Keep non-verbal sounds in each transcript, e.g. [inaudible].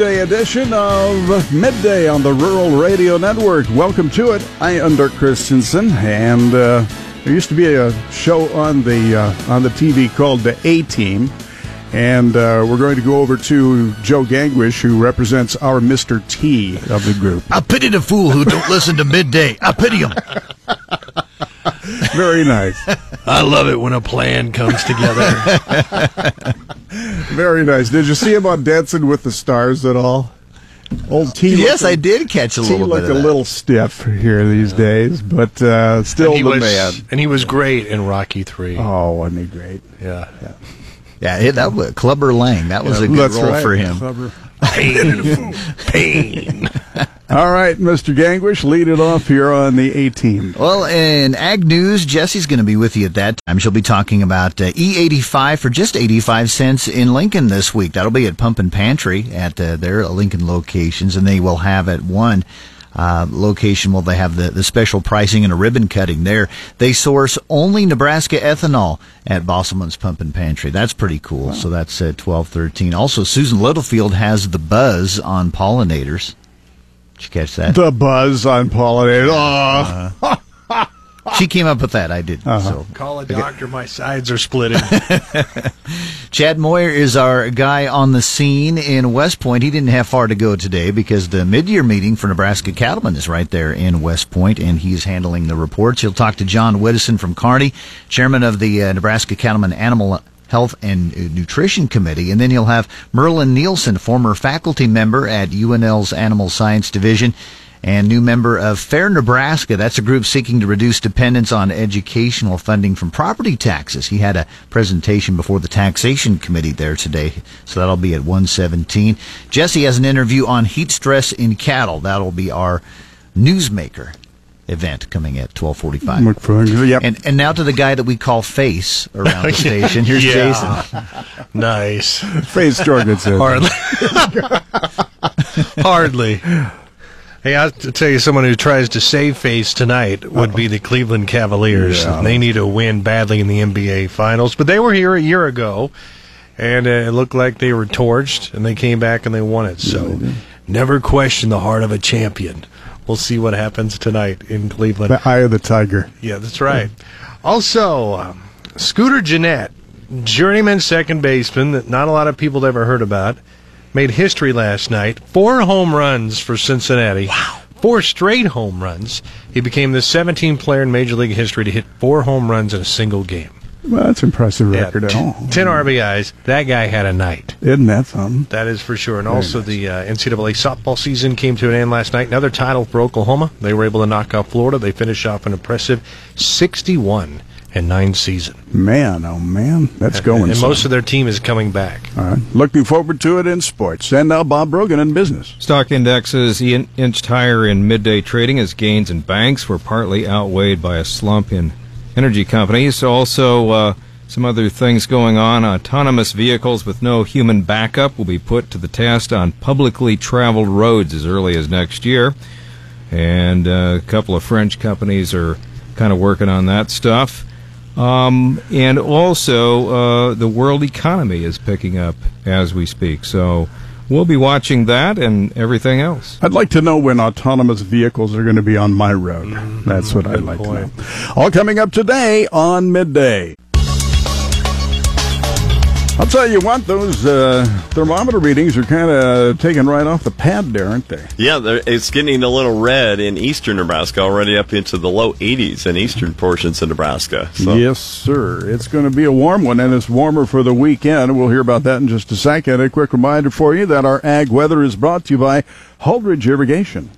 Tuesday edition of Midday on the Rural Radio Network. Welcome to it. I am Dirk Christensen, and uh, there used to be a show on the uh, on the TV called the A Team, and uh, we're going to go over to Joe Gangwish, who represents our Mister T of the group. I pity the fool who don't listen to midday. I pity him. [laughs] Very nice. I love it when a plan comes together. [laughs] Very nice. Did you see him on Dancing with the Stars at all? Old T. Yes, looked- I did catch a T little looked bit a of that. little stiff here these days, but uh, still and he the was, man. and he was great in Rocky Three. Oh, wasn't he great? Yeah. Yeah, it, that was Clubber Lang. That was a good role right. for him. Clever. Pain, [laughs] pain. All right, Mr. Gangwish, lead it off here on the A team. Well, in Ag News, Jesse's going to be with you at that time. She'll be talking about uh, E85 for just 85 cents in Lincoln this week. That'll be at Pump and Pantry at uh, their Lincoln locations, and they will have at one uh, location will they have the, the special pricing and a ribbon cutting there. They source only Nebraska ethanol at Bosselman's Pump and Pantry. That's pretty cool. So that's at 1213. Also, Susan Littlefield has the buzz on pollinators. Did you catch that? The buzz on pollinator. Oh, uh-huh. ah. She came up with that. I did. Uh-huh. So Call a doctor. My sides are splitting. [laughs] Chad Moyer is our guy on the scene in West Point. He didn't have far to go today because the mid-year meeting for Nebraska Cattlemen is right there in West Point, and he's handling the reports. He'll talk to John Widdison from Kearney, chairman of the uh, Nebraska Cattlemen Animal Health and uh, Nutrition Committee, and then you'll have Merlin Nielsen, former faculty member at UNL's Animal Science Division and new member of Fair Nebraska. That's a group seeking to reduce dependence on educational funding from property taxes. He had a presentation before the taxation committee there today, so that'll be at 117. Jesse has an interview on heat stress in cattle. That'll be our newsmaker event coming at 1245. Look for- yep. And, and now to the guy that we call Face around the [laughs] station. Here's Jason. [laughs] nice. Face Jorgensen. [laughs] Hardly. Hardly. Hey, I'll t- tell you, someone who tries to save face tonight would be the Cleveland Cavaliers. Yeah. They need a win badly in the NBA Finals, but they were here a year ago, and uh, it looked like they were torched, and they came back and they won it. So, never question the heart of a champion. We'll see what happens tonight in Cleveland. The eye of the tiger. Yeah, that's right. Also, um, Scooter Gennett, journeyman second baseman that not a lot of people have ever heard about, made history last night. Four home runs for Cincinnati. Wow. Four straight home runs. He became the 17th player in Major League history to hit four home runs in a single game. Well, that's an impressive Yeah, record at all. 10 RBIs. That guy had a night. Isn't that something? That is for sure. And also, the uh, NCAA softball season came to an end last night. Another title for Oklahoma. They were able to knock out Florida. They finished off an impressive 61 and 9 season. Man, oh man, that's going. and some. most of their team is coming back. All right. Looking forward to it in sports. And now Bob Brogan in business. Stock indexes in- inched higher in midday trading as gains in banks were partly outweighed by a slump in energy companies. Also, uh, some other things going on. Autonomous vehicles with no human backup will be put to the test on publicly traveled roads as early as next year. And uh, a couple of French companies are kind of working on that stuff. Um, and also, uh, the world economy is picking up as we speak. So we'll be watching that and everything else. I'd like to know when autonomous vehicles are going to be on my road. Mm-hmm. That's what I'd like point. to know. All coming up today on midday. I'll tell you what, those uh, thermometer readings are kind of taken right off the pad there, aren't they? Yeah, it's getting a little red in eastern Nebraska, already up into the low 80s in eastern portions of Nebraska. So Yes, sir. It's going to be a warm one, and it's warmer for the weekend. We'll hear about that in just a second. A quick reminder for you that our ag weather is brought to you by Holdridge Irrigation.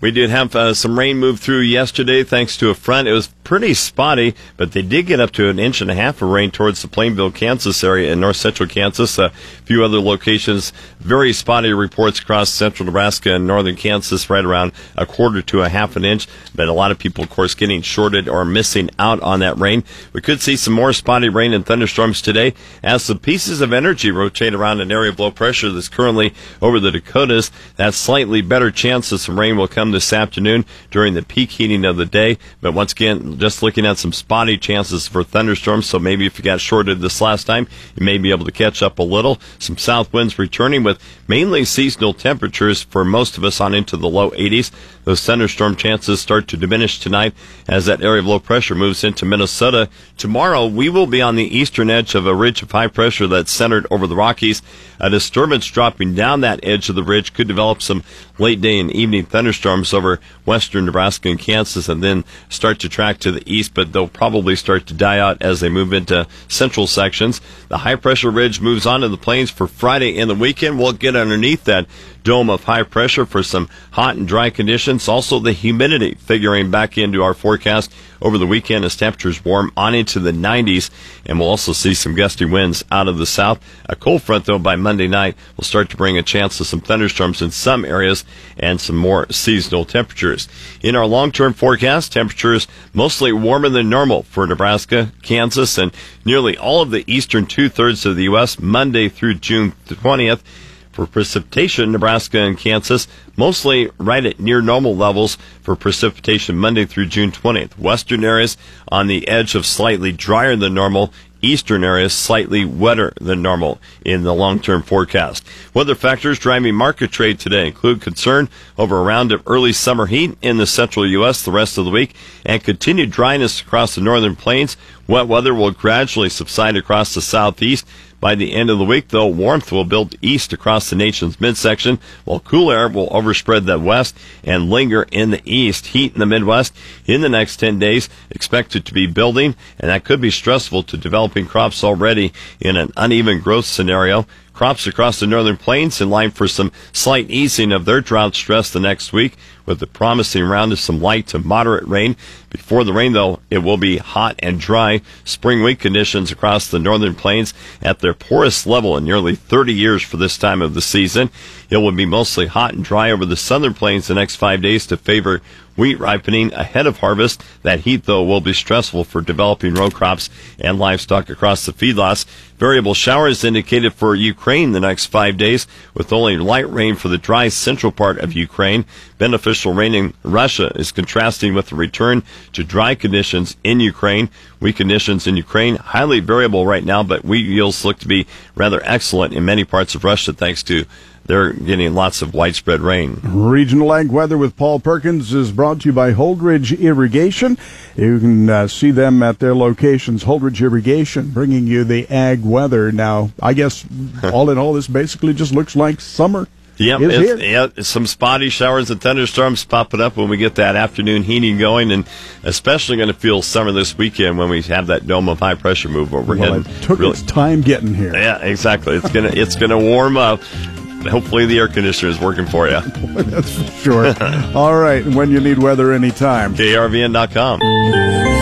We did have uh, some rain move through yesterday thanks to a front. It was pretty spotty, but they did get up to an inch and a half of rain towards the Plainville, Kansas area in north central Kansas. A few other locations, very spotty reports across central Nebraska and northern Kansas, right around a quarter to a half an inch. But a lot of people, of course, getting shorted or missing out on that rain. We could see some more spotty rain and thunderstorms today as the pieces of energy rotate around an area of low pressure that's currently over the Dakotas. That slightly better chance that some rain will will this afternoon during the peak heating of the day. But once again, just looking at some spotty chances for thunderstorms. So maybe if you got shorted this last time, you may be able to catch up a little. Some south winds returning with mainly seasonal temperatures for most of us on into the low 80s. Those thunderstorm chances start to diminish tonight as that area of low pressure moves into Minnesota. Tomorrow, we will be on the eastern edge of a ridge of high pressure that's centered over the Rockies. A disturbance dropping down that edge of the ridge could develop some late day and evening thunderstorms over western Nebraska and Kansas and then start to track to the east, but they'll probably start to die out as they move into central sections. The high pressure ridge moves on to the plains for Friday and the weekend. We'll get underneath that dome of high pressure for some hot and dry conditions. Also, the humidity figuring back into our forecast over the weekend as temperatures warm on into the 90s, and we'll also see some gusty winds out of the south. A cold front, though, by Monday night will start to bring a chance of some thunderstorms in some areas and some more seasonal temperatures. In our long term forecast, temperatures mostly warmer than normal for Nebraska, Kansas, and nearly all of the eastern two thirds of the U.S. Monday through June 20th. For precipitation, Nebraska and Kansas mostly right at near normal levels for precipitation Monday through June 20th. Western areas on the edge of slightly drier than normal. Eastern areas slightly wetter than normal in the long-term forecast. Weather factors driving market trade today include concern over a round of early summer heat in the central U.S. the rest of the week and continued dryness across the northern plains. Wet weather will gradually subside across the southeast. By the end of the week, though, warmth will build east across the nation's midsection, while cool air will overspread the west and linger in the east. Heat in the Midwest in the next 10 days expected to be building, and that could be stressful to developing crops already in an uneven growth scenario. Crops across the northern plains in line for some slight easing of their drought stress the next week with the promising round of some light to moderate rain. Before the rain, though, it will be hot and dry. Spring wheat conditions across the northern plains at their poorest level in nearly 30 years for this time of the season. It will be mostly hot and dry over the southern plains the next five days to favor wheat ripening ahead of harvest. That heat, though, will be stressful for developing row crops and livestock across the feedlots. Variable showers indicated for Ukraine the next five days, with only light rain for the dry central part of Ukraine. Beneficial rain in Russia is contrasting with the return to dry conditions in Ukraine. Weak conditions in Ukraine highly variable right now, but wheat yields look to be rather excellent in many parts of Russia thanks to they're getting lots of widespread rain. Regional Ag Weather with Paul Perkins is brought to you by Holdridge Irrigation. You can uh, see them at their locations. Holdridge Irrigation bringing you the ag weather. Now, I guess [laughs] all in all, this basically just looks like summer. Yep, is it's, here. yeah, some spotty showers and thunderstorms popping up when we get that afternoon heating going, and especially going to feel summer this weekend when we have that dome of high pressure move overhead. Well, it took Really- its time getting here. yeah, exactly. It's gonna it's gonna warm up. Hopefully, the air conditioner is working for you. [laughs] That's for sure. [laughs] all right, and when you need weather anytime. KRVN.com.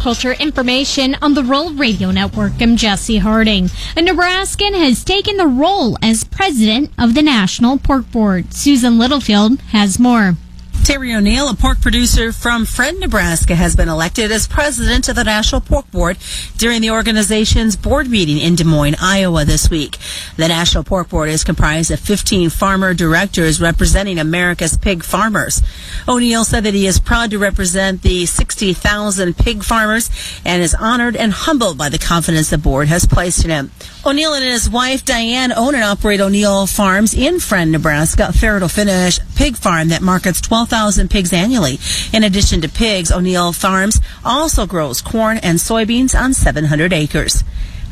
agriculture information on the Rural Radio Network, I'm Jesse Harding. A Nebraskan has taken the role as president of the National Pork Board. Susan Littlefield has more. Terry O'Neill, a pork producer from Friend, Nebraska, has been elected as president of the National Pork Board during the organization's board meeting in Des Moines, Iowa this week. The National Pork Board is comprised of 15 farmer directors representing America's pig farmers. O'Neill said that he is proud to represent the 60,000 pig farmers and is honored and humbled by the confidence the board has placed in him. O'Neill and his wife Diane own and operate O'Neill Farms in Friend, Nebraska, a to finish pig farm that markets 12,000 pigs annually. In addition to pigs, O'Neill Farms also grows corn and soybeans on 700 acres.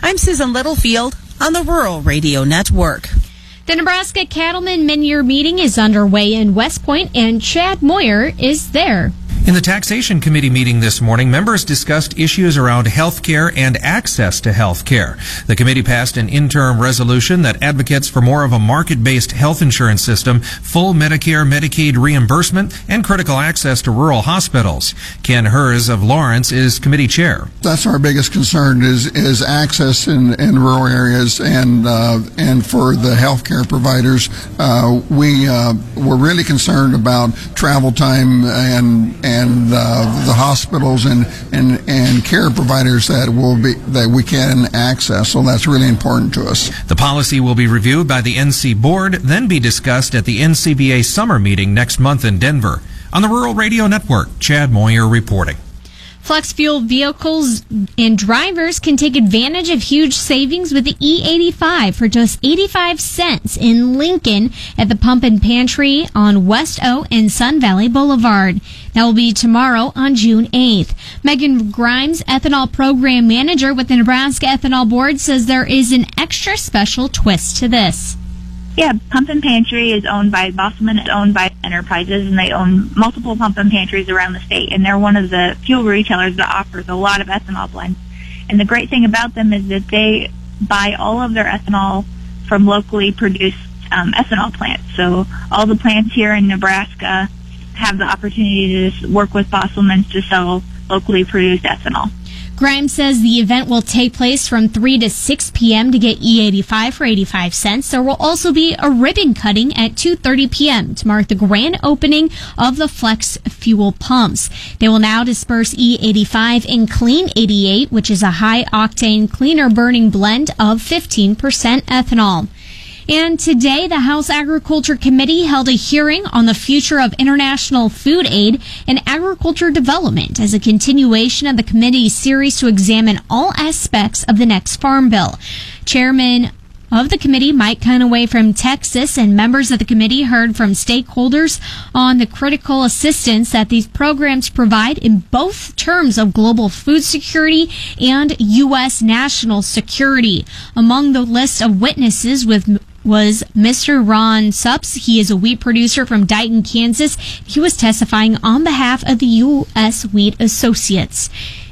I'm Susan Littlefield on the Rural Radio Network. The Nebraska Cattlemen Mid-Year Meeting is underway in West Point, and Chad Moyer is there. In the Taxation Committee meeting this morning, members discussed issues around health care and access to health care. The committee passed an interim resolution that advocates for more of a market-based health insurance system, full Medicare, Medicaid reimbursement, and critical access to rural hospitals. Ken Herz of Lawrence is committee chair. that's our biggest concern is is access in, in rural areas and uh, and for the healthcare providers. Uh, we uh, we're really concerned about travel time and and uh, the hospitals and, and and care providers that will be that we can access. So that's really important to us. The policy will be reviewed by the NC board, then be discussed at the NCBA summer meeting next month in Denver. On the Rural Radio Network, Chad Moyer reporting. Flex fuel vehicles and drivers can take advantage of huge savings with the E85 for just 85 cents in Lincoln at the Pump and Pantry on West O and Sun Valley Boulevard. That will be tomorrow on June 8th. Megan Grimes, ethanol program manager with the Nebraska Ethanol Board, says there is an extra special twist to this. Yeah, Pump and Pantry is owned by Bosselman, it's owned by Enterprises, and they own multiple pump and pantries around the state. And they're one of the fuel retailers that offers a lot of ethanol blends. And the great thing about them is that they buy all of their ethanol from locally produced um, ethanol plants. So all the plants here in Nebraska have the opportunity to work with Bosselman's to sell locally produced ethanol. Grimes says the event will take place from 3 to 6 p.m. to get E85 for 85 cents. There will also be a ribbon cutting at 2.30 p.m. to mark the grand opening of the Flex fuel pumps. They will now disperse E85 in Clean 88, which is a high octane, cleaner burning blend of 15% ethanol. And today, the House Agriculture Committee held a hearing on the future of international food aid and agriculture development as a continuation of the committee's series to examine all aspects of the next farm bill. Chairman of the committee, Mike Conaway from Texas, and members of the committee heard from stakeholders on the critical assistance that these programs provide in both terms of global food security and U.S. national security. Among the list of witnesses with was Mr. Ron Suppes. He is a wheat producer from Dighton, Kansas. He was testifying on behalf of the U.S. Wheat Associates.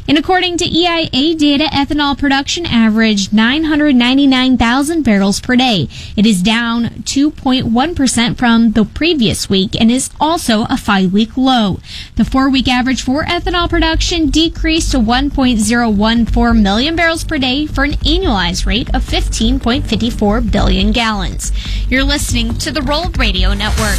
And according to EIA data, ethanol production averaged 999,000 barrels per day. It is down 2.1% from the previous week and is also a five week low. The four week average for ethanol production decreased to 1.014 million barrels per day for an annualized rate of 15.54 billion gallons. You're listening to the Rural Radio Network.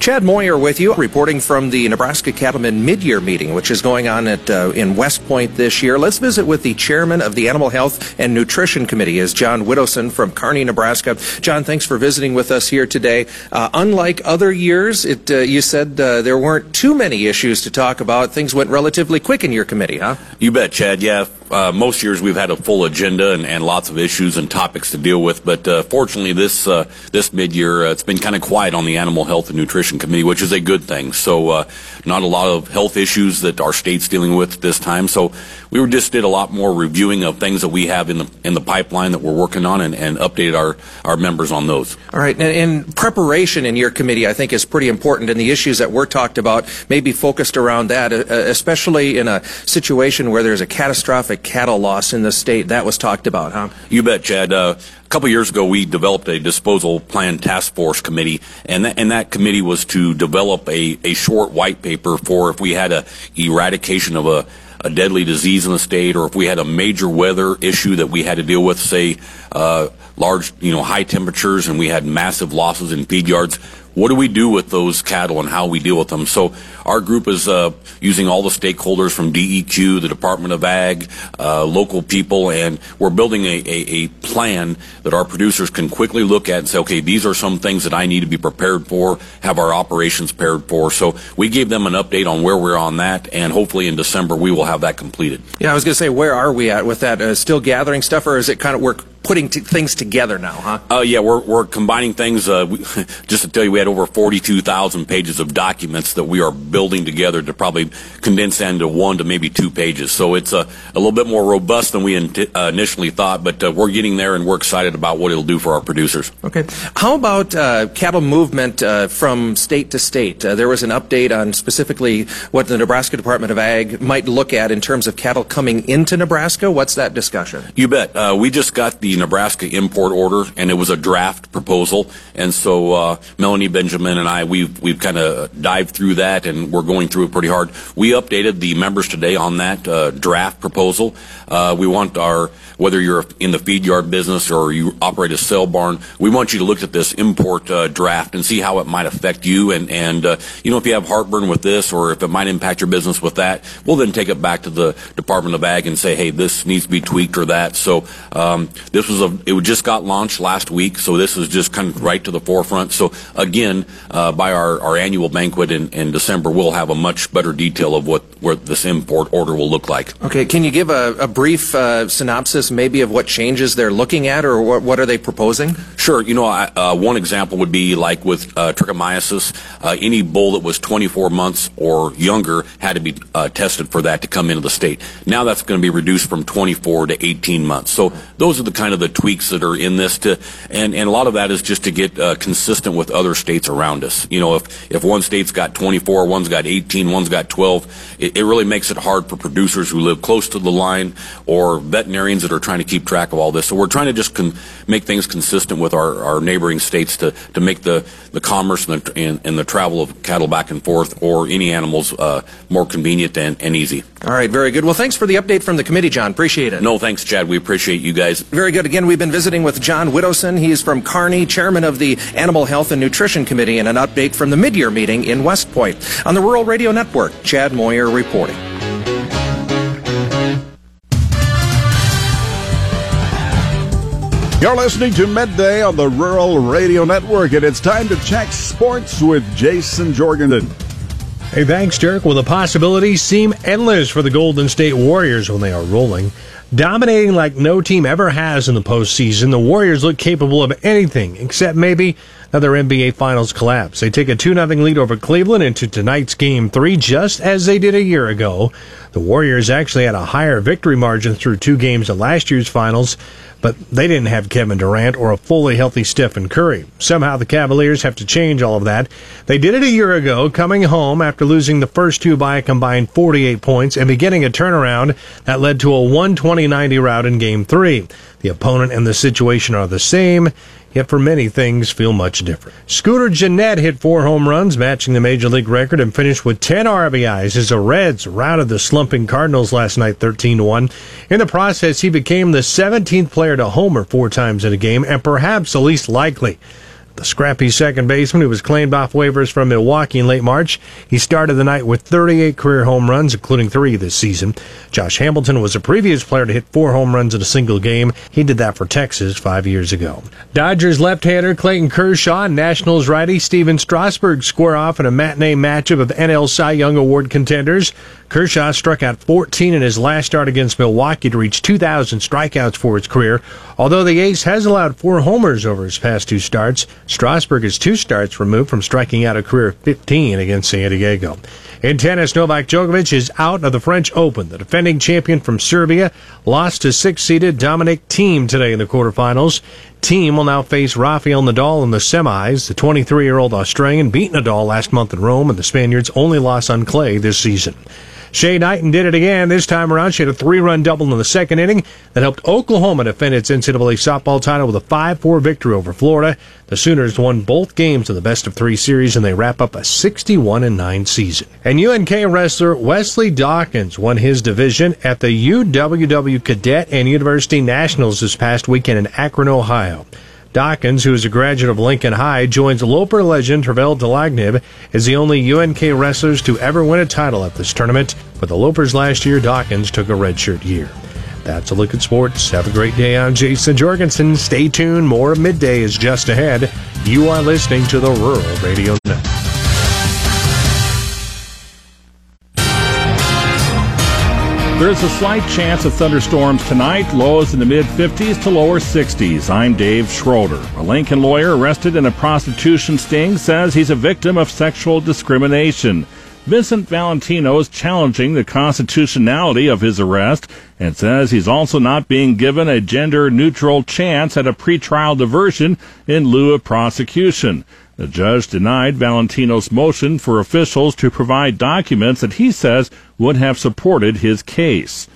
Chad Moyer with you, reporting from the Nebraska Cattlemen mid-year meeting, which is going on at uh, in West Point this year. Let's visit with the chairman of the Animal Health and Nutrition Committee, is John Widdowson from Kearney, Nebraska. John, thanks for visiting with us here today. Uh, unlike other years, it, uh, you said uh, there weren't too many issues to talk about. Things went relatively quick in your committee, huh? You bet, Chad. Yeah, uh, most years we've had a full agenda and, and, lots of issues and topics to deal with, but uh, fortunately this uh, this mid year uh, it's been kind of quiet on the Animal Health and Nutrition Committee, which is a good thing. So uh, not a lot of health issues that our state's dealing with this time. So we just did a lot more reviewing of things that we have in the in the pipeline that we're working on and, and updated our our members on those. All right, and, and preparation in your committee I think is pretty important, and the issues that were talked about may be focused around that, especially in a situation where there's a catastrophic cattle loss in the state. That was talked about, huh? You bet, Chad. Uh, a couple years ago, we developed a disposal plan task force committee, and that, and that committee was to develop a, a short white paper for if we had a eradication of a a deadly disease in the state, or if we had a major weather issue that we had to deal with, say, uh, large, you know, high temperatures, and we had massive losses in feed yards what do we do with those cattle and how we deal with them? So our group is uh, using all the stakeholders from DEQ, the Department of Ag, uh, local people, and we're building a, a, a, plan that our producers can quickly look at and say, okay, these are some things that I need to be prepared for, have our operations prepared for. So we gave them an update on where we're on that, and hopefully in December we will have that completed. Yeah, I was going to say, where are we at with that? Uh, still gathering stuff, or is it kind of work? Putting t- things together now, huh? Oh, uh, yeah, we're, we're combining things. Uh, we, [laughs] just to tell you, we had over 42,000 pages of documents that we are building together to probably condense into one to maybe two pages. So it's a, a little bit more robust than we in, uh, initially thought, but uh, we're getting there and we're excited about what it'll do for our producers. Okay. How about uh, cattle movement uh, from state to state? there was an update on specifically what the Nebraska Department of Ag might look at in terms of cattle coming into Nebraska. What's that discussion? You bet. we just got the Nebraska import order, and it was a draft proposal. And so uh, Melanie Benjamin and I, we've we've kind of dived through that, and we're going through it pretty hard. We updated the members today on that uh, draft proposal. Uh, we want our whether you're in the feed yard business or you operate a sale barn, we want you to look at this import uh, draft and see how it might affect you. And, and uh, you know, if you have heartburn with this or if it might impact your business with that, we'll then take it back to the Department of Ag and say, hey, this needs to be tweaked or that. So um, this was a, it just got launched last week, so this is just kind of right to the forefront. So again, uh, by our, our annual banquet in, in December, we'll have a much better detail of what where this import order will look like. Okay, can you give a, a brief uh, maybe of what changes they're looking at or what, what are they proposing? Sure. You know, I, uh, one example would be like with uh, uh, any bull that was 24 months or younger had to be uh, tested for that to come into the state. Now that's going to be reduced from 24 to 18 months. So those are the kind of the tweaks that are in this to, and, and a lot of that is just to get uh, consistent with other states around us. You know, if, if one state's got 24, one's got 18, one's got 12, it, it really makes it hard for producers who live close to the line or veterinarians that are trying to keep track of all this. So we're trying to just con- make things consistent with our, our neighboring states to, to make the, the commerce and the, and, and the travel of cattle back and forth or any animals uh, more convenient and, and easy. All right, very good. Well, thanks for the update from the committee, John. Appreciate it. No, thanks, Chad. We appreciate you guys. Very good. Again, we've been visiting with John Widdowson. He's from Kearney, chairman of the Animal Health and Nutrition Committee, and an update from the mid-year meeting in West Point. On the Rural Radio Network, Chad Moyer reporting. You're listening to Midday on the Rural Radio Network, and it's time to check sports with Jason Jorgensen. Hey, thanks, Dirk. Well, the possibilities seem endless for the Golden State Warriors when they are rolling. Dominating like no team ever has in the postseason, the Warriors look capable of anything except maybe another NBA Finals collapse. They take a 2 0 lead over Cleveland into tonight's Game 3, just as they did a year ago. The Warriors actually had a higher victory margin through two games of last year's Finals, but they didn't have Kevin Durant or a fully healthy Stephen Curry. Somehow the Cavaliers have to change all of that. They did it a year ago, coming home after losing the first two by a combined 48 points and beginning a turnaround that led to a 120-90 rout in Game 3. The opponent and the situation are the same yet for many things feel much different. Scooter Gennett hit four home runs, matching the major league record, and finished with 10 RBIs as the Reds routed the slumping Cardinals last night 13 1. In the process, he became the 17th player to homer four times in a game, and perhaps the least likely the scrappy second baseman who was claimed off waivers from Milwaukee in late March. He started the night with 38 career home runs, including three this season. Josh Hamilton was a previous player to hit four home runs in a single game. He did that for Texas five years ago. Dodgers left-hander Clayton Kershaw and Nationals righty Stephen Strasburg square off in a matinee matchup of NL Cy Young Award contenders. Kershaw struck out 14 in his last start against Milwaukee to reach 2,000 strikeouts for his career. Although the ace has allowed four homers over his past two starts, Strasburg is two starts removed from striking out a career 15 against San Diego. In tennis, Novak Djokovic is out of the French Open. The defending champion from Serbia lost to six-seeded Dominic Thiem today in the quarterfinals. Thiem will now face Rafael Nadal in the semis. The 23-year-old Australian beat Nadal last month in Rome, and the Spaniards' only loss on clay this season. Shay Knighten did it again. This time around, she had a three-run double in the second inning that helped Oklahoma defend its NCAA softball title with a 5-4 victory over Florida. The Sooners won both games of the best of three series, and they wrap up a 61-9 season. And UNK wrestler Wesley Dawkins won his division at the UWW Cadet and University Nationals this past weekend in Akron, Ohio. Dawkins, who is a graduate of Lincoln High, joins Loper legend Tervel Dlagnev as the only UNK wrestlers to ever win a title at this tournament. For the Lopers last year, Dawkins took a redshirt year. That's a look at sports. Have a great day. I'm Jason Jorgensen. Stay tuned. More midday is just ahead. You are listening to the Rural Radio There's a slight chance of thunderstorms tonight, lows in the mid 50s to lower 60s. I'm Dave Schroeder. A Lincoln lawyer arrested in a prostitution sting says he's a victim of sexual discrimination. Vincent Valentino is challenging the constitutionality of his arrest and says he's also not being given a gender neutral chance at a pretrial diversion in lieu of prosecution. The judge denied Valentino's motion for officials to provide documents that he says would have supported his case.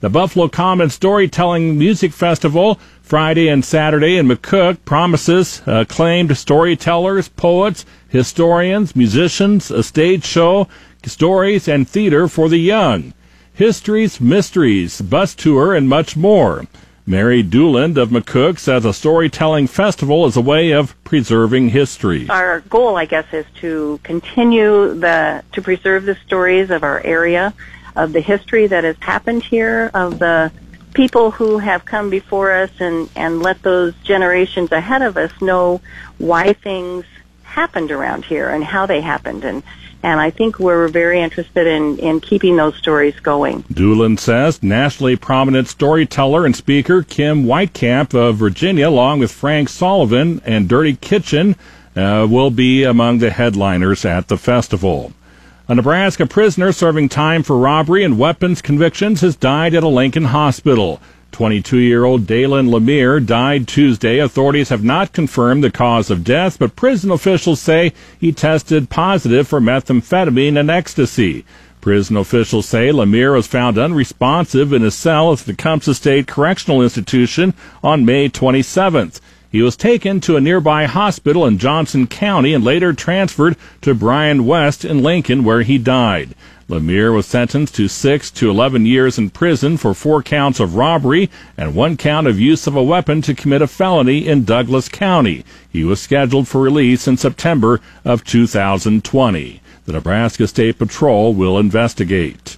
The Buffalo Common Storytelling Music Festival, Friday and Saturday in McCook, promises uh, acclaimed storytellers, poets, historians, musicians, a stage show, stories, and theater for the young. Histories, mysteries, bus tour, and much more. Mary Doolan of McCook says a storytelling festival is a way of preserving history. Our goal, I guess, is to continue the to preserve the stories of our area, of the history that has happened here, of the people who have come before us, and and let those generations ahead of us know why things happened around here and how they happened and and I think we're very interested in, in keeping those stories going. Doolan says nationally prominent storyteller and speaker Kim Weitkamp of Virginia, along with Frank Solivan and Dirty Kitchen, uh, will be among the headliners at the festival. A Nebraska prisoner serving time for robbery and weapons convictions has died at a Lincoln hospital. 22 year old Dalen Lemire died Tuesday. Authorities have not confirmed the cause of death, but prison officials say he tested positive for methamphetamine and ecstasy. Prison officials say Lemire was found unresponsive in his cell at the Tecumseh State Correctional Institution on May 27th. He was taken to a nearby hospital in Johnson County and later transferred to Bryan West in Lincoln, where he died. Lemire was sentenced to six to 11 years in prison for four counts of robbery and one count of use of a weapon to commit a felony in Douglas County. He was scheduled for release in September of 2020. The Nebraska State Patrol will investigate.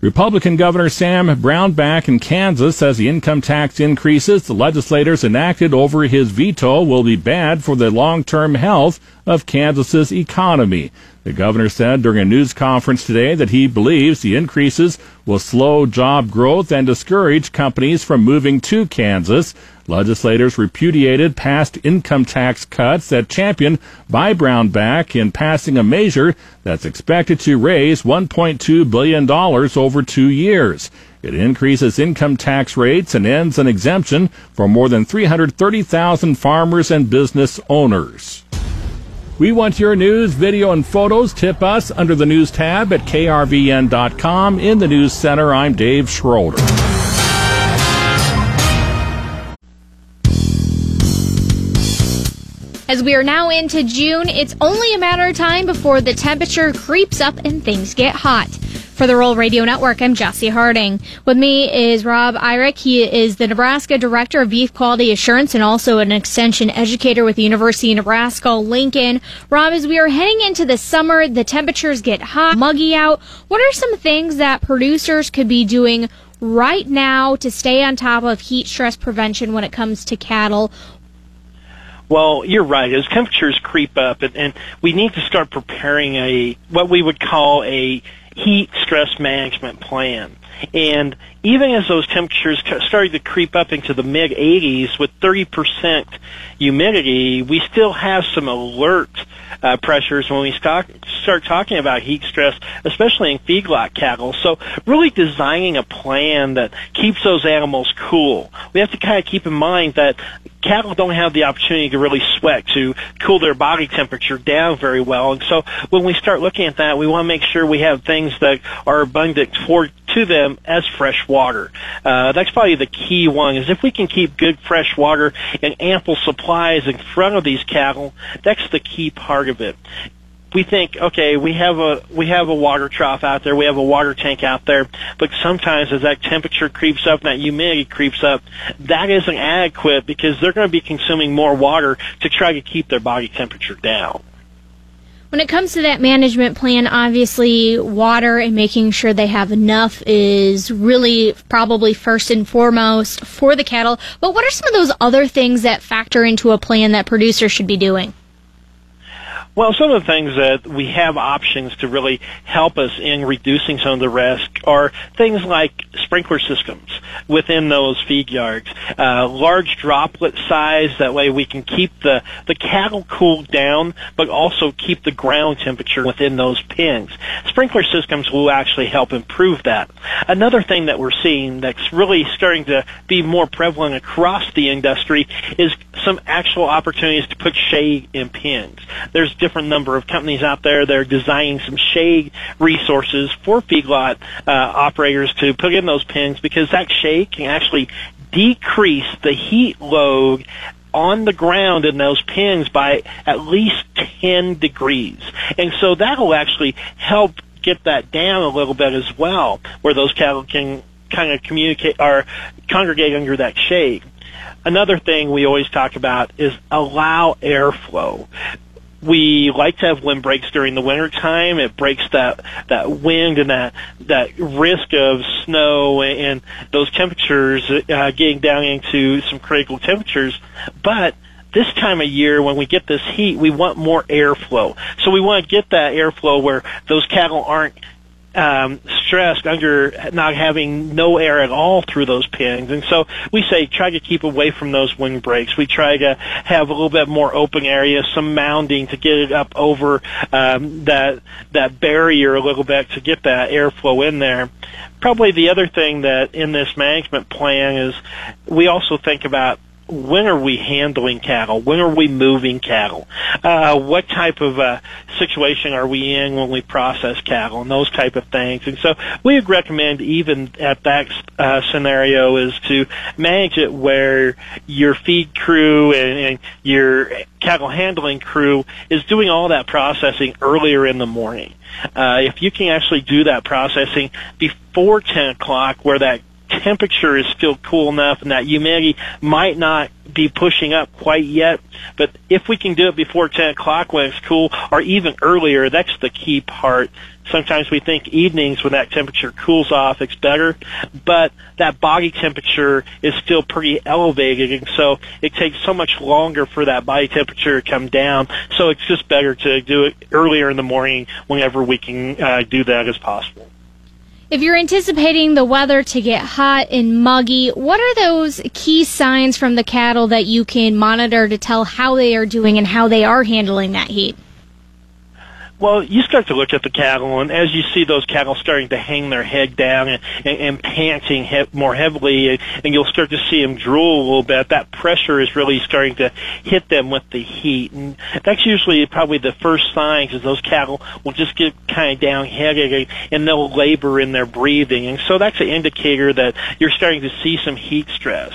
Republican Governor Sam Brownback in Kansas says the income tax increases the legislators enacted over his veto will be bad for the long-term health of Kansas's economy. The governor said during a news conference today that he believes the increases will slow job growth and discourage companies from moving to Kansas. Legislators repudiated past income tax cuts that championed by Brownback in passing a measure that's expected to raise $1.2 billion over two years. It increases income tax rates and ends an exemption for more than 330,000 farmers and business owners. We want your news, video, and photos. Tip us under the news tab at krvn.com. In the news center, I'm Dave Schroeder. As we are now into June, it's only a matter of time before the temperature creeps up and things get hot. For the Rural Radio Network, I'm Jesse Harding. With me is Rob Eirich. He is the Nebraska Director of Beef Quality Assurance and also an extension educator with the University of Nebraska Lincoln. Rob, as we are heading into the summer, the temperatures get hot, muggy out. What are some things that producers could be doing right now to stay on top of heat stress prevention when it comes to cattle? Well, you're right. As temperatures creep up, and, and we need to start preparing a what we would call a heat stress management plan. And even as those temperatures started to creep up into the mid 80s with 30% humidity, we still have some alert uh, pressures when we start, start talking about heat stress, especially in feedlot cattle. So really designing a plan that keeps those animals cool. We have to kind of keep in mind that cattle don't have the opportunity to really sweat to cool their body temperature down very well. And so when we start looking at that, we want to make sure we have things that are abundant for to them as fresh water. Uh, that's probably the key one is if we can keep good fresh water and ample supplies in front of these cattle, that's the key part of it we think, okay, we have a we have a water trough out there, we have a water tank out there, but sometimes as that temperature creeps up and that humidity creeps up, that isn't adequate because they're going to be consuming more water to try to keep their body temperature down. When it comes to that management plan, obviously water and making sure they have enough is really probably first and foremost for the cattle. But what are some of those other things that factor into a plan that producers should be doing? Well, some of the things that we have options to really help us in reducing some of the risk are things like sprinkler systems within those feed yards, uh, large droplet size. That way we can keep the, the cattle cooled down, but also keep the ground temperature within those pens. Sprinkler systems will actually help improve that. Another thing that we're seeing that's really starting to be more prevalent across the industry is some actual opportunities to put shade in pens. There's different number of companies out there that are designing some shade resources for feedlot uh, operators to put in those pens because that shade can actually decrease the heat load on the ground in those pens by at least 10 degrees. And so that will actually help get that down a little bit as well, where those cattle can kind of communicate or congregate under that shade. Another thing we always talk about is allow airflow we like to have wind breaks during the winter time. It breaks that that wind and that that risk of snow and those temperatures uh, getting down into some critical temperatures. But this time of year when we get this heat, we want more airflow. So we want to get that airflow where those cattle aren't um, stressed under not having no air at all through those pins. And so we say try to keep away from those wind breaks. We try to have a little bit more open area, some mounding to get it up over um, that that barrier a little bit to get that airflow in there. Probably the other thing that in this management plan is we also think about when are we handling cattle? When are we moving cattle? Uh, what type of uh, situation are we in when we process cattle and those type of things? And so we would recommend even at that uh, scenario is to manage it where your feed crew and, and your cattle handling crew is doing all that processing earlier in the morning. Uh, if you can actually do that processing before 10 o'clock where that temperature is still cool enough and that humidity might not be pushing up quite yet. But if we can do it before 10 o'clock when it's cool or even earlier, that's the key part. Sometimes we think evenings when that temperature cools off, it's better, but that body temperature is still pretty elevated and so it takes so much longer for that body temperature to come down. So it's just better to do it earlier in the morning whenever we can uh, do that as possible. If you're anticipating the weather to get hot and muggy, what are those key signs from the cattle that you can monitor to tell how they are doing and how they are handling that heat? Well, you start to look at the cattle, and as you see those cattle starting to hang their head down and, and, and panting he- more heavily, and, and you'll start to see them drool a little bit, that pressure is really starting to hit them with the heat. And that's usually probably the first signs is those cattle will just get kind of downheaded and they'll labor in their breathing. And so that's an indicator that you're starting to see some heat stress.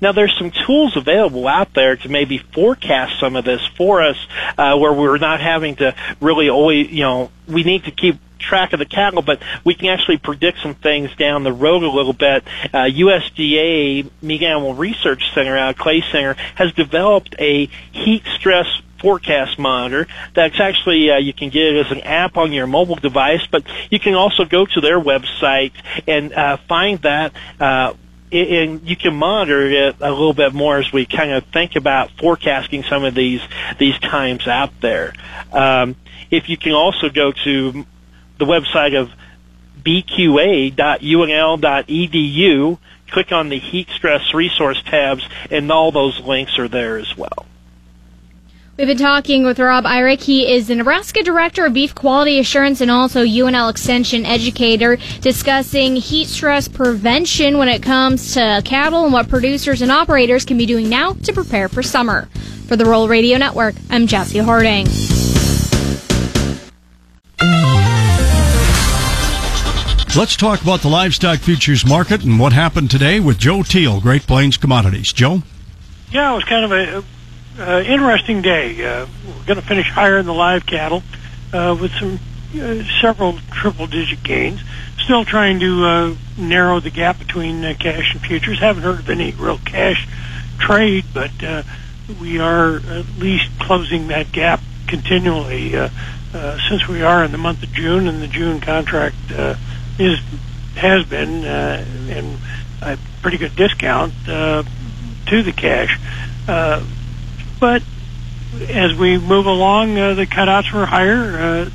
Now, there's some tools available out there to maybe forecast some of this for us, uh, where we're not having to really always, you know, we need to keep track of the cattle, but we can actually predict some things down the road a little bit. Uh, USDA Meat Animal Research Center out of Clay Center has developed a heat stress forecast monitor that's actually uh, you can get it as an app on your mobile device but you can also go to their website and uh, find that uh, and you can monitor it a little bit more as we kind of think about forecasting some of these these times out there. Um, if you can also go to the website of bqa.unl.edu, click on the heat stress resource tabs, and all those links are there as well. We've been talking with Rob Eirich. He is the Nebraska Director of Beef Quality Assurance and also UNL Extension Educator, discussing heat stress prevention when it comes to cattle and what producers and operators can be doing now to prepare for summer. For the Rural Radio Network, I'm Jesse Harding. Let's talk about the livestock futures market and what happened today with Joe Teal, Great Plains Commodities. Joe? Yeah, it was kind of a uh, interesting day. Uh, we're going to finish higher in the live cattle uh, with some uh, several triple-digit gains. Still trying to uh, narrow the gap between uh, cash and futures. Haven't heard of any real cash trade, but uh, we are at least closing that gap continually uh, uh, since we are in the month of June, and the June contract uh, is has been uh, in a pretty good discount uh, to the cash. Uh, but as we move along, uh, the cutouts were higher, uh,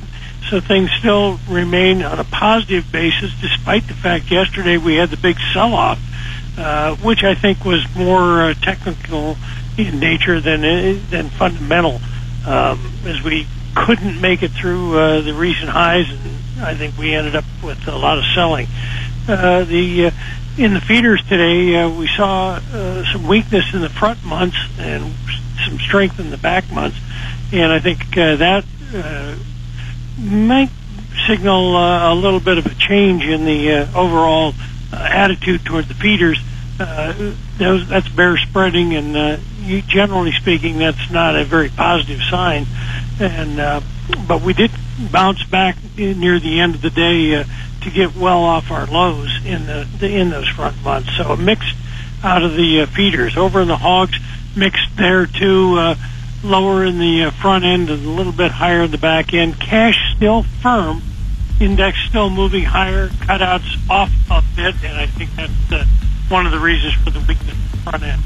so things still remain on a positive basis, despite the fact yesterday we had the big sell-off, uh, which I think was more uh, technical in nature than uh, than fundamental, um, as we couldn't make it through uh, the recent highs, and I think we ended up with a lot of selling. Uh, the uh, in the feeders today, uh, we saw uh, some weakness in the front months and some strength in the back months, and I think uh, that uh, might signal uh, a little bit of a change in the uh, overall uh, attitude toward the feeders. Uh, those, that's bear spreading, and uh, you, generally speaking, that's not a very positive sign. And uh, but we did bounce back near the end of the day uh, to get well off our lows in the, the in those front months. So a mixed out of the uh, feeders. Over in the hogs, mixed there too, uh, lower in the uh, front end and a little bit higher in the back end. Cash still firm, index still moving higher, cutouts off a bit, and I think that's uh, one of the reasons for the weakness in the front end.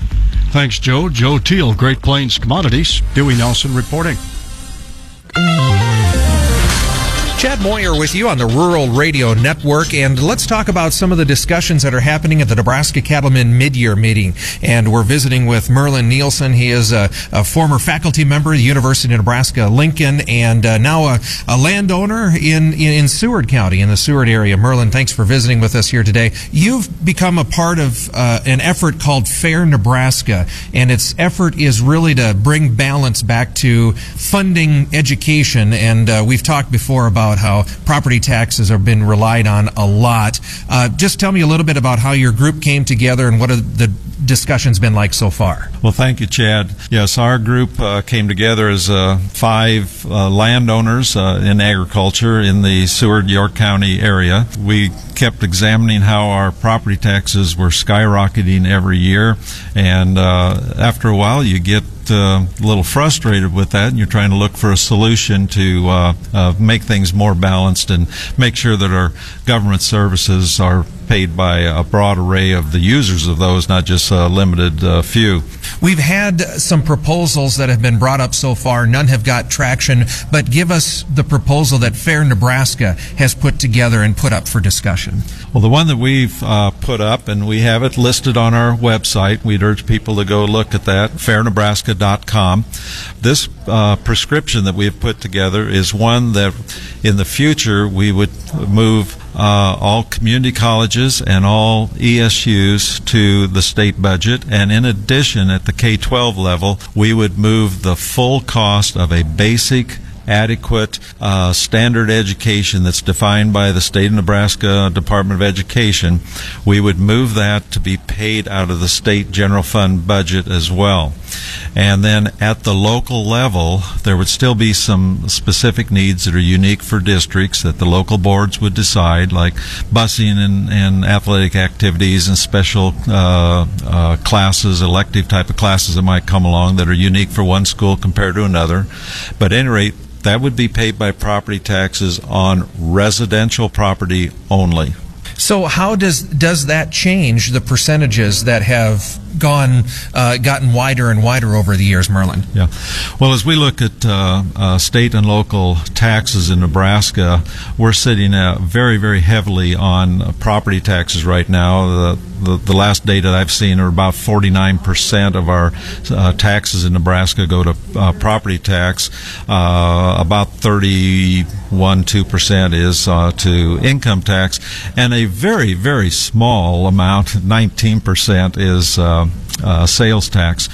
Thanks, Joe. Joe Teal, Great Plains Commodities. Dewey Nelson reporting. Chad Moyer with you on the Rural Radio Network, and let's talk about some of the discussions that are happening at the Nebraska Cattlemen mid-year meeting. And we're visiting with Merlyn Nielsen. He is a, a former faculty member at the University of Nebraska Lincoln, and uh, now a, a landowner in, in, in Seward County, in the Seward area. Merlyn, thanks for visiting with us here today. You've become a part of uh, an effort called Fair Nebraska, and its effort is really to bring balance back to funding education. And uh, we've talked before about how property taxes have been relied on a lot. Uh, just tell me a little bit about how your group came together and what the discussions been like so far. Well, thank you, Chad. Yes, our group uh, came together as uh, five uh, landowners uh, in agriculture in the Seward York County area. We kept examining how our property taxes were skyrocketing every year, and uh, after a while, you get uh, a little frustrated with that, and you're trying to look for a solution to uh, uh, make things more balanced and make sure that our government services are paid by a broad array of the users of those, not just a limited uh, few. We've had some proposals that have been brought up so far. None have got traction, but give us the proposal that Fair Nebraska has put together and put up for discussion. Well, the one that we've uh, put up, and we have it listed on our website, we'd urge people to go look at that, fairnebraska.com. This uh, prescription that we have put together is one that in the future we would move uh, all community colleges and all ESUs to the state budget. And in addition, at the K 12 level, we would move the full cost of a basic adequate uh, standard education that's defined by the state of Nebraska Department of Education, we would move that to be paid out of the state general fund budget as well. And then at the local level, there would still be some specific needs that are unique for districts that the local boards would decide, like busing and, and athletic activities and special uh, uh, classes, elective type of classes that might come along that are unique for one school compared to another. But at any rate, that would be paid by property taxes on residential property only. So how does does that change the percentages that have gone uh, gotten wider and wider over the years, Merlyn? Yeah. Well, as we look at uh, uh, state and local taxes in Nebraska, we're sitting uh, very, very heavily on property taxes right now. The, the, the last data I've seen are about 49% of our uh, taxes in Nebraska go to uh, property tax. about 31, 2% is to income tax. And a very, very small amount, 19%, is uh, Uh, uh, sales tax.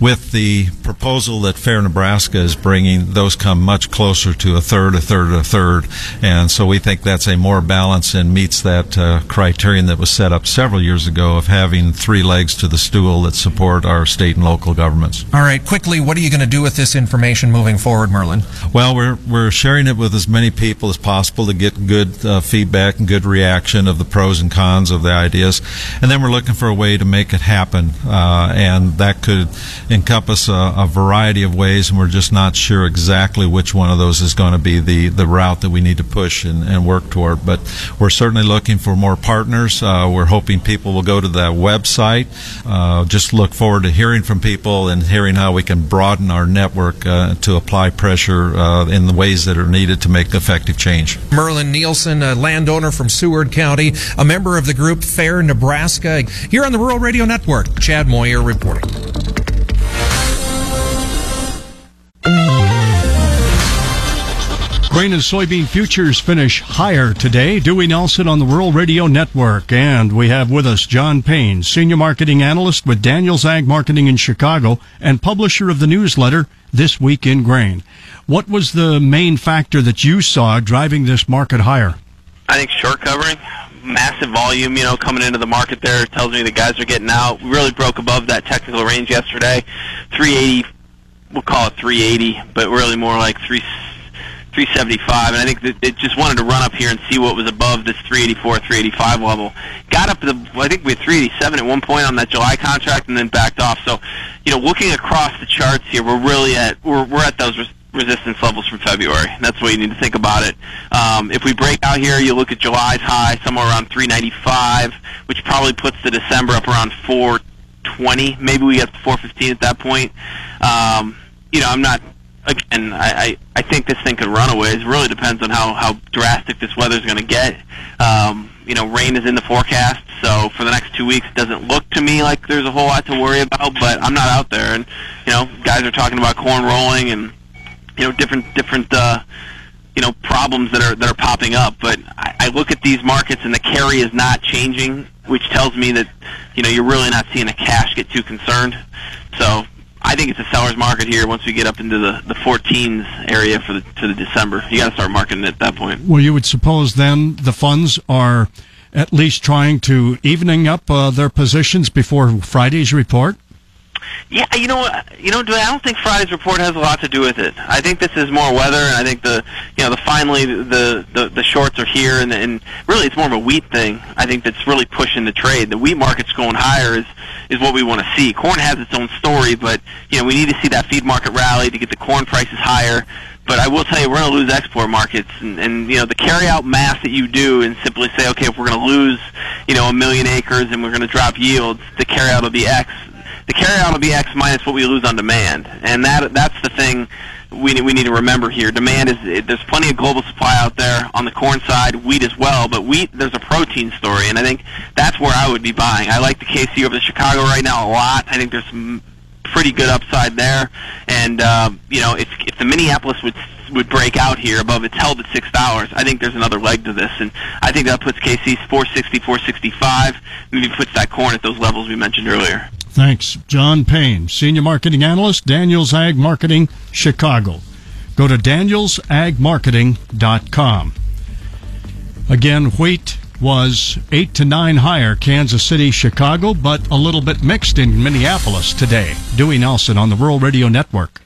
With the proposal that Fair Nebraska is bringing, those come much closer to a third, a third, a third. And so we think that's a more balance and meets that uh, criterion that was set up several years ago of having three legs to the stool that support our state and local governments. All right, quickly, what are you going to do with this information moving forward, Merlyn? Well, we're, we're sharing it with as many people as possible to get good uh, feedback and good reaction of the pros and cons of the ideas. And then we're looking for a way to make it happen. Uh, and that could encompass a, a, variety of ways, and we're just not sure exactly which one of those is going to be the, the route that we need to push and, and work toward. But we're certainly looking for more partners. Uh, we're hoping people will go to that website. Uh, just look forward to hearing from people and hearing how we can broaden our network uh, to apply pressure uh, in the ways that are needed to make effective change. Merlyn Nielsen, a landowner from Seward County, a member of the group Fair Nebraska, here on the Rural Radio Network. Chad Moyer reporting. Grain and soybean futures finish higher today. Dewey Nelson on the Rural Radio Network. And we have with us John Payne, Senior Marketing Analyst with Daniels Ag Marketing in Chicago and publisher of the newsletter This Week in Grain. What was the main factor that you saw driving this market higher? I think short covering. Massive volume, you know, coming into the market there tells me the guys are getting out. We really broke above that technical range yesterday. 380, we'll call it 380, but really more like 3 375, and I think that it just wanted to run up here and see what was above this 384, 385 level. Got up to the, I think we had 387 at one point on that July contract, and then backed off. So, you know, looking across the charts here, we're really at we're we're at those. Res- resistance levels from February. That's the way you need to think about it. Um, if we break out here, you look at July's high somewhere around 395, which probably puts the December up around 420. Maybe we get to 415 at that point. Um, you know, I'm not again, I, I, I think this thing could run away. It really depends on how, how drastic this weather is going to get. Um, you know, rain is in the forecast, so for the next two weeks, it doesn't look to me like there's a whole lot to worry about. But I'm not out there, and you know, guys are talking about corn rolling and you know different different uh, you know problems that are that are popping up. But I, I look at these markets, and the carry is not changing, which tells me that you know you're really not seeing the cash get too concerned. So I think it's a seller's market here once we get up into the, the 14s area for the to the December. You got to start marketing at that point. Well, you would suppose then the funds are at least trying to evening up uh, their positions before Friday's report. Yeah, you know, you know, I don't think Friday's report has a lot to do with it. I think this is more weather, and I think the, you know, the finally the the, the shorts are here, and, and really it's more of a wheat thing. I think that's really pushing the trade. The wheat market's going higher is is what we want to see. Corn has its own story, but you know we need to see that feed market rally to get the corn prices higher. But I will tell you, we're going to lose export markets, and, and you know the carry-out math that you do, and simply say, okay, if we're going to lose, you know, a million acres and we're going to drop yields, the carry-out will be X the carryout will be X minus what we lose on demand, and that that's the thing we we need to remember here. Demand is there's plenty of global supply out there on the corn side, wheat as well, but wheat there's a protein story, and I think that's where I would be buying. I like the KC over the Chicago right now a lot. I think there's some pretty good upside there, and uh, you know if if the Minneapolis would would break out here above it's held at six dollars, I think there's another leg to this, and I think that puts KC's 460, 465, maybe puts that corn at those levels we mentioned earlier. Thanks. John Payne, Senior Marketing Analyst, Daniels Ag Marketing, Chicago. Go to danielsagmarketing.com. Again, wheat was 8 to 9 higher Kansas City, Chicago, but a little bit mixed in Minneapolis today. Dewey Nelson on the Rural Radio Network.